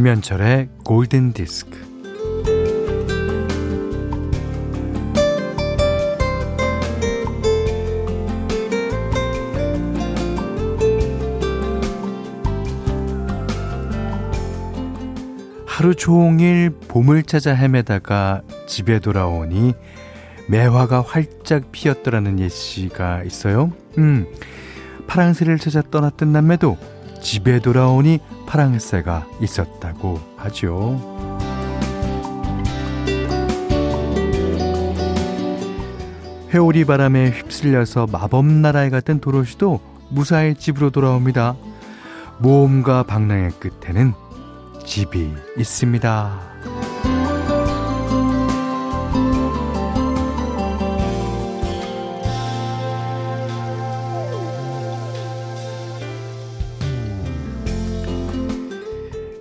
김현철의 골든 디스크. 하루 종일 봄을 찾아 헤매다가 집에 돌아오니 매화가 활짝 피었더라는 예시가 있어요. 음, 파랑새를 찾아 떠났던 남매도 집에 돌아오니 파랑새가 있었다고 하죠. 회오리 바람에 휩쓸려서 마법 나라에 갔던 도로시도 무사히 집으로 돌아옵니다. 모험과 방랑의 끝에는 집이 있습니다.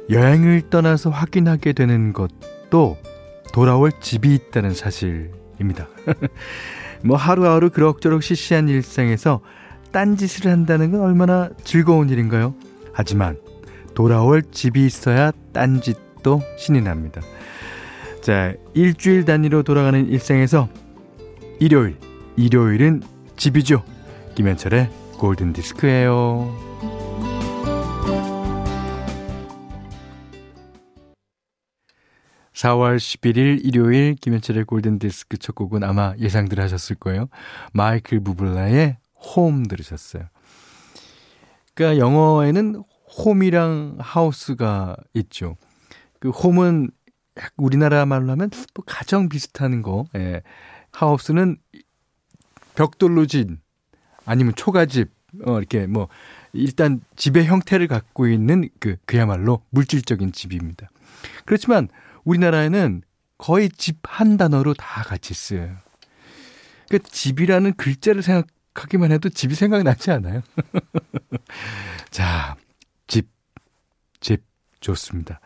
여행을 떠나서 확인하게 되는 것도 돌아올 집이 있다는 사실입니다. 뭐 하루하루 그럭저럭 시시한 일상에서 딴짓을 한다는 건 얼마나 즐거운 일인가요? 하지만 돌아올 집이 있어야 딴짓도 신이 납니다. 자, 일주일 단위로 돌아가는 일상에서 일요일, 일요일은 집이죠. 김현철의 골든 디스크예요. 4월 11일 일요일 김현철의 골든디스크 첫 곡은 아마 예상들 하셨을 거예요. 마이클 부블라의 홈 들으셨어요. 그러니까 영어에는 홈이랑 하우스가 있죠. 그 홈은 우리나라 말로 하면 또 가정 비슷한 거. 예. 하우스는 벽돌로 진 아니면 초가집 어 이렇게 뭐 일단 집의 형태를 갖고 있는 그 그야말로 물질적인 집입니다. 그렇지만 우리나라에는 거의 집 한 단어로 다 같이 쓰여요. 그 집이라는 글자를 생각하기만 해도 집이 생각나지 않아요? 자, 집, 집 좋습니다.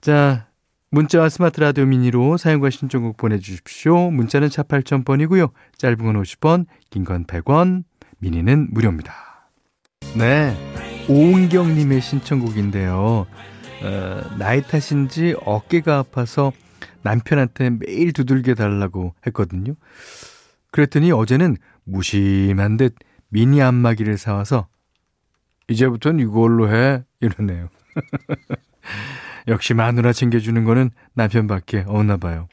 자, 문자와 스마트 라디오 미니로 사용과 신청곡 보내주십시오. 문자는 차 8000번이고요. 짧은 건 50원, 긴 건 100원, 미니는 무료입니다. 네, 오은경님의 신청곡인데요. 어, 나이 탓인지 어깨가 아파서 남편한테 매일 두들겨 달라고 했거든요. 그랬더니 어제는 무심한 듯 미니 안마기를 사와서 이제부턴 이걸로 해 이러네요. 역시 마누라 챙겨주는 거는 남편밖에 없나 봐요.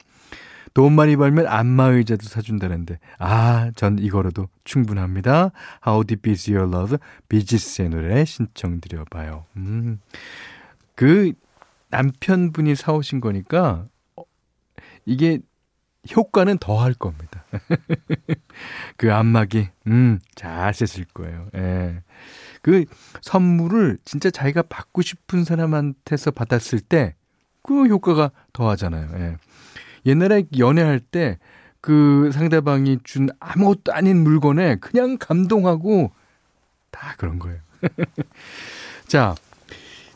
돈 많이 벌면 안마 의자도 사준다는데 아 전 이거로도 충분합니다. How Deep Is Your Love 비지스의 노래 신청드려봐요. 음. 그 남편분이 사오신 거니까 이게 효과는 더 할 겁니다. 그 안마기, 음, 잘 쓰실 거예요. 예. 그 선물을 진짜 자기가 받고 싶은 사람한테서 받았을 때 그 효과가 더 하잖아요. 예. 옛날에 연애할 때 그 상대방이 준 아무것도 아닌 물건에 그냥 감동하고 다 그런 거예요. 자,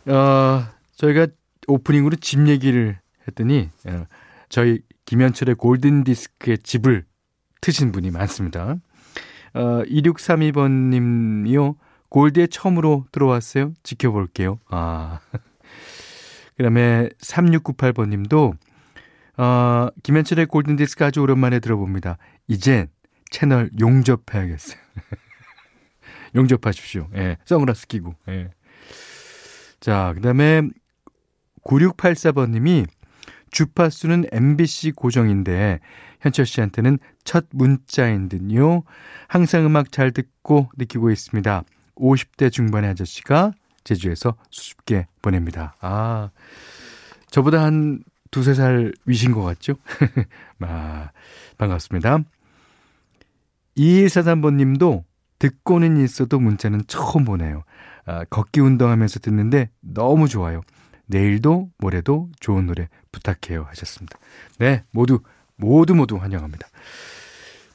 어, 저희가 오프닝으로 집 얘기를 했더니 어, 저희 김현철의 골든 디스크의 집을 트신 분이 많습니다. 어, 2632번 님이요. 골드에 처음으로 들어왔어요. 지켜볼게요. 아. 그다음에 3698번 님도 어, 김현철의 골든 디스크 아주 오랜만에 들어봅니다. 이젠 채널 용접해야겠어요. 용접하십시오. 예. 선글라스 끼고. 예. 자, 그 다음에 9684번님이 주파수는 MBC 고정인데 현철 씨한테는 첫 문자인 듯요. 항상 음악 잘 듣고 느끼고 있습니다. 50대 중반의 아저씨가 제주에서 수줍게 보냅니다. 아, 저보다 한 두세 살 위신 것 같죠? 아, 반갑습니다. 2143번 님도 듣고는 있어도 문자는 처음 보내요. 아, 걷기 운동하면서 듣는데 너무 좋아요. 내일도 모레도 좋은 노래 부탁해요 하셨습니다. 네, 모두 모두 모두 환영합니다.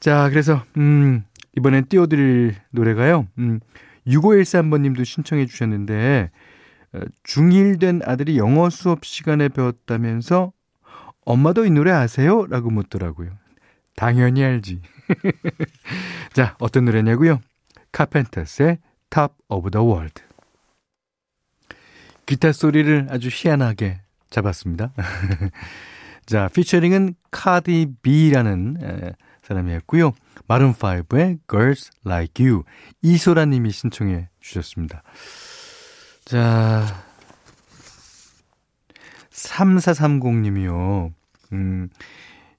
자, 그래서 음, 이번엔 띄워드릴 노래가요. 음, 6513번 님도 신청해 주셨는데 어, 중1 된 아들이 영어 수업 시간에 배웠다면서 엄마도 이 노래 아세요? 라고 묻더라고요. 당연히 알지. 자, 어떤 노래냐고요? 카펜터스의 Top of the World. 기타 소리를 아주 희한하게 잡았습니다. 자, 피처링은 카디 B라는 사람이었고요. 마룬5의 Girls Like You 이소라 님이 신청해 주셨습니다. 자, 3430 님이요. 음,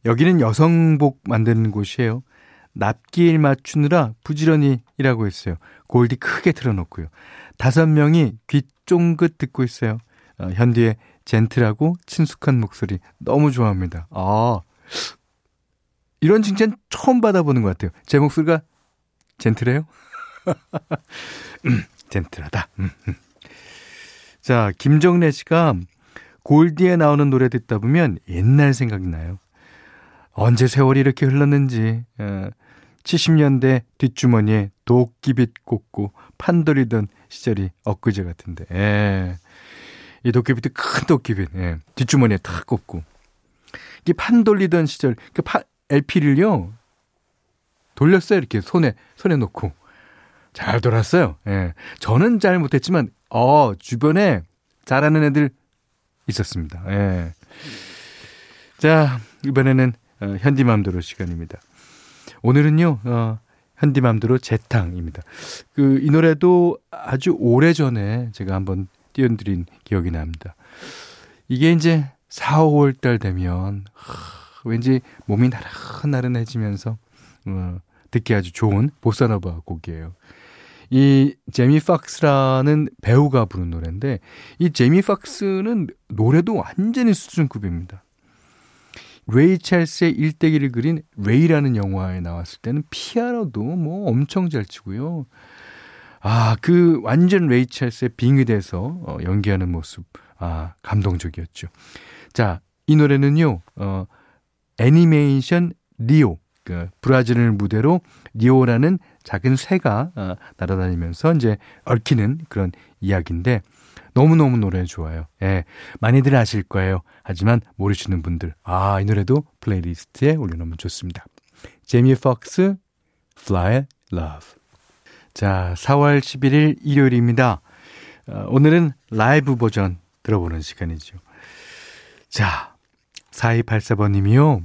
여기는 여성복 만드는 곳이에요. 납기일 맞추느라 부지런히 일하고 있어요. 골디 크게 틀어놓고요. 다섯 명이 귀 쫑긋 듣고 있어요. 어, 현디의 젠틀하고 친숙한 목소리 너무 좋아합니다. 아, 이런 칭찬 처음 받아보는 것 같아요. 제 목소리가 젠틀해요? 음, 젠틀하다. 음, 음. 자, 김정래 씨가 골디에 나오는 노래 듣다 보면 옛날 생각이 나요. 언제 세월이 이렇게 흘렀는지, 어, 70년대 뒷주머니에 도끼빗 꽂고 판돌이던 시절이 엊그제 같은데, 예. 이 도끼빗이 큰 도끼빗, 예. 뒷주머니에 탁 꽂고. 이게 판 돌리던 시절, 그 파, LP를요, 돌렸어요. 이렇게 손에, 손에 놓고. 잘 돌았어요. 예. 저는 잘 못했지만, 어, 주변에 잘하는 애들 있었습니다. 예. 자, 이번에는 어, 현디맘대로 시간입니다. 오늘은요, 어, 현디맘대로 재탕입니다. 그, 이 노래도 아주 오래 전에 제가 한번 띄워드린 기억이 납니다. 이게 이제 4, 5월 달 되면, 하, 왠지 몸이 나른나른해지면서, 어, 듣기 아주 좋은 보사노바 곡이에요. 이 제미 팍스라는 배우가 부른 노래인데 이 제이미 폭스는 노래도 완전히 수준급입니다. 레이 찰스의 일대기를 그린 레이라는 영화에 나왔을 때는 피아노도 뭐 엄청 잘 치고요. 아, 그 완전 레이 찰스의 빙의 돼서 어, 연기하는 모습, 아, 감동적이었죠. 자, 이 노래는요, 어, 애니메이션 리오, 그 브라질을 무대로 리오라는 작은 새가 어, 날아다니면서 이제 얽히는 그런 이야기인데 너무너무 노래 좋아요. 예. 많이들 아실 거예요. 하지만 모르시는 분들, 아, 이 노래도 playlist에 올려놓으면 좋습니다. 제이미 폭스, Fly Love. 자, 4월 11일 일요일입니다. 어, 오늘은 라이브 버전 들어보는 시간이죠. 자, 4284번님이요.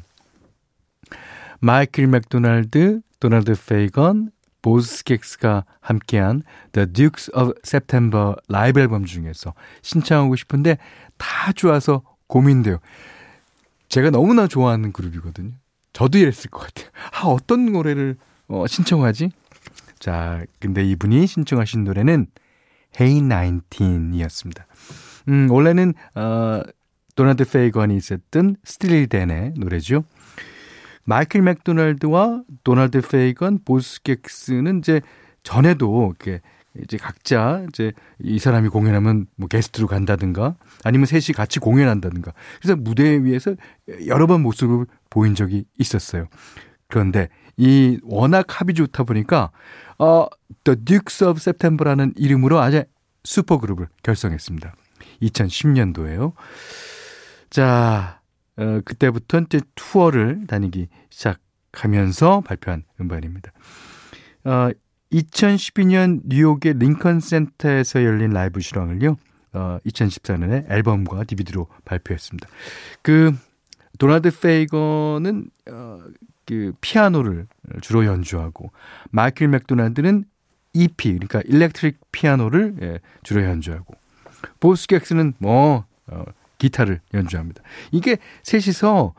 마이클 맥도날드, 도널드 페이건, 보스객스가 함께한 The Dukes of September 라이브 앨범 중에서 신청하고 싶은데 다 좋아서 고민돼요. 제가 너무나 좋아하는 그룹이거든요. 저도 이랬을 것 같아요. 아, 어떤 노래를 어, 신청하지? 자, 근데 이분이 신청하신 노래는 Hey 19이었습니다. 음, 원래는, 어, 도나드 페이건이 있었던 스틸리덴의 노래죠. 마이클 맥도날드와 도널드 페이건, 보스 객스는 이제 전에도 이렇게 이제 각자 이제 이 사람이 공연하면 뭐 게스트로 간다든가 아니면 셋이 같이 공연한다든가 그래서 무대 위에서 여러 번 모습을 보인 적이 있었어요. 그런데 이 워낙 합이 좋다 보니까 어 The Dukes of September라는 이름으로 아주 슈퍼그룹을 결성했습니다. 2010년도에요. 자, 어, 그때부터 이제 투어를 다니기 시작하면서 발표한 음반입니다. 어, 2012년 뉴욕의 링컨 센터에서 열린 라이브 실황을요, 어, 2014년에 앨범과 DVD로 발표했습니다. 그, 도널드 페이건은, 어, 그, 피아노를 주로 연주하고, 마이클 맥도날드는 EP, 그러니까 electric 피아노를 예, 주로 연주하고, 보스 객스는 뭐, 어, 기타를 연주합니다. 이게 셋이서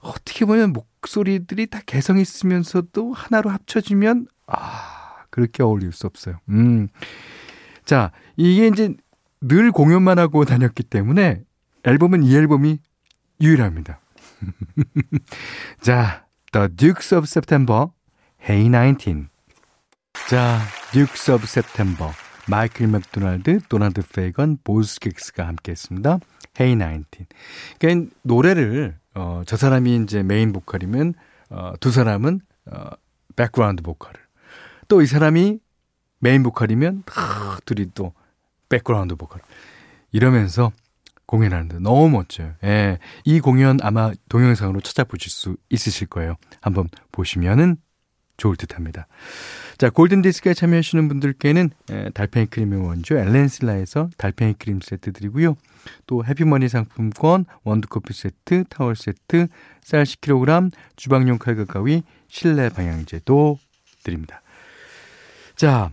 어떻게 보면 목소리들이 다 개성 있으면서도 하나로 합쳐지면 아 그렇게 어울릴 수 없어요. 음. 자 이게 이제 늘 공연만 하고 다녔기 때문에 앨범은 이 앨범이 유일합니다. 자, The Dukes of September, Hey 19. 자, Dukes of September. 마이클 맥도날드, 도널드 페이건, 보즈 스캑스가 함께 했습니다. Hey 19. 그러니까 노래를 어, 저 사람이 이제 메인 보컬이면 어, 두 사람은 어, background 보컬을 또 이 사람이 메인 보컬이면 하, 둘이 또 background 보컬 이러면서 공연하는데 너무 멋져요. 예. 이 공연 아마 동영상으로 찾아보실 수 있으실 거예요. 한번 보시면은 좋을 듯 합니다. 자, 골든디스크에 참여하시는 분들께는 달팽이 크림의 원조 엘렌슬라에서 달팽이 크림 세트 드리고요. 또 해피머니 상품권, 원두커피 세트, 타월 세트, 쌀 10kg, 주방용 칼과 가위, 실내 방향제도 드립니다. 자,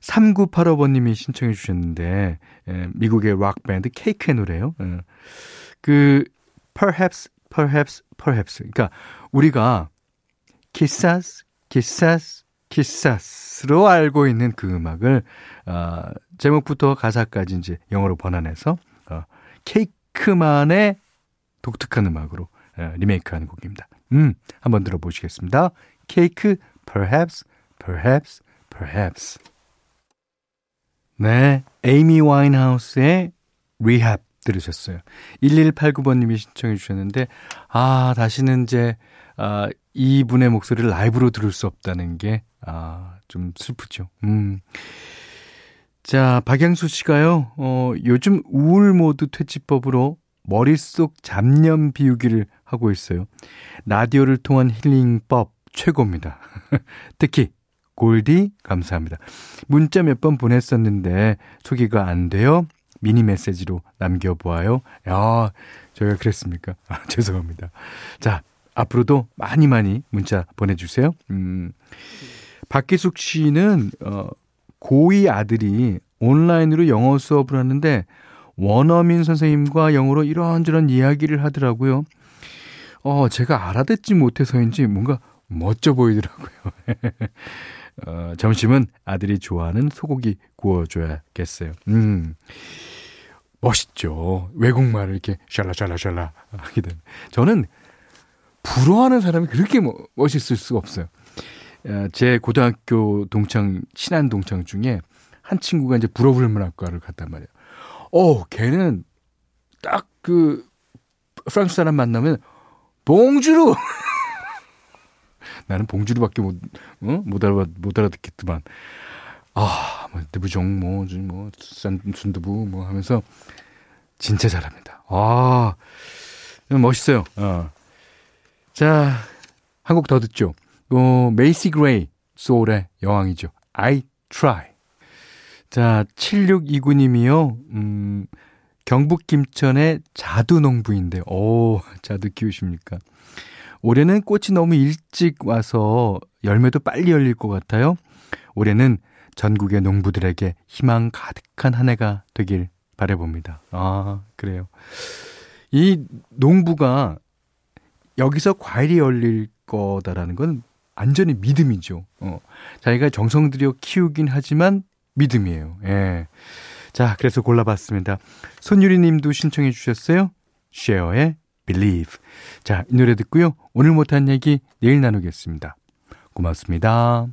3985번님이 신청해 주셨는데, 에, 미국의 락 밴드 케이크의 노래요. 에, 그, perhaps, perhaps, perhaps. 그러니까, 우리가, Quizás, Quizás, Quizás로 알고 있는 그 음악을, 어, 제목부터 가사까지 이제 영어로 번안해서, 어, 케이크만의 독특한 음악으로 에, 리메이크하는 곡입니다. 음, 한번 들어보시겠습니다. 케이크, perhaps, perhaps, perhaps. 네, 에이미 와인하우스의 리합 들으셨어요. 1189번님이 신청해 주셨는데, 아, 다시는 이제, 아, 이분의 목소리를 라이브로 들을 수 없다는 게, 아, 좀 슬프죠. 음. 자, 박양수 씨가요, 어, 요즘 우울 모드 퇴치법으로 머릿속 잡념 비우기를 하고 있어요. 라디오를 통한 힐링법 최고입니다. 특히 골디 감사합니다. 문자 몇 번 보냈었는데 소개가 안 돼요. 미니 메시지로 남겨보아요. 야, 저희가 그랬습니까? 아, 죄송합니다. 자, 앞으로도 많이 많이 문자 보내주세요. 음, 박기숙 씨는, 어, 고2 아들이 온라인으로 영어 수업을 하는데 원어민 선생님과 영어로 이런저런 이야기를 하더라고요. 어, 제가 알아듣지 못해서인지 뭔가 멋져 보이더라고요. 어, 점심은 아들이 좋아하는 소고기 구워줘야겠어요. 음, 멋있죠. 외국말을 이렇게 샬라샬라샬라 하게 되면. 저는 부러워하는 사람이 그렇게 멋있을 수가 없어요. 어, 제 고등학교 동창, 친한 동창 중에 한 친구가 이제 불어불문학과를 갔단 말이에요. 어, 걔는 딱 그 프랑스 사람 만나면 bonjour 나는 bonjour밖에 못, 어? 못 알아, 못 알아듣겠더만. 아, 뭐, 드부종, 뭐, 뭐, 산, 순두부, 뭐 하면서 진짜 잘합니다. 아, 멋있어요. 어. 자, 한 곡 더 듣죠. 어, 메이시 그레이, 소울의 여왕이죠. I try. 자, 7629님이요, 음, 경북 김천의 자두 농부인데, 오, 자두 키우십니까? 올해는 꽃이 너무 일찍 와서 열매도 빨리 열릴 것 같아요. 올해는 전국의 농부들에게 희망 가득한 한 해가 되길 바래봅니다. 아, 그래요. 이 농부가 여기서 과일이 열릴 거다라는 건 완전히 믿음이죠. 어. 자기가 정성 들여 키우긴 하지만 믿음이에요. 예. 자, 그래서 골라봤습니다. 손유리 님도 신청해 주셨어요. 쉐어의 Believe. 자, 이 노래 듣고요. 오늘 못한 얘기 내일 나누겠습니다. 고맙습니다.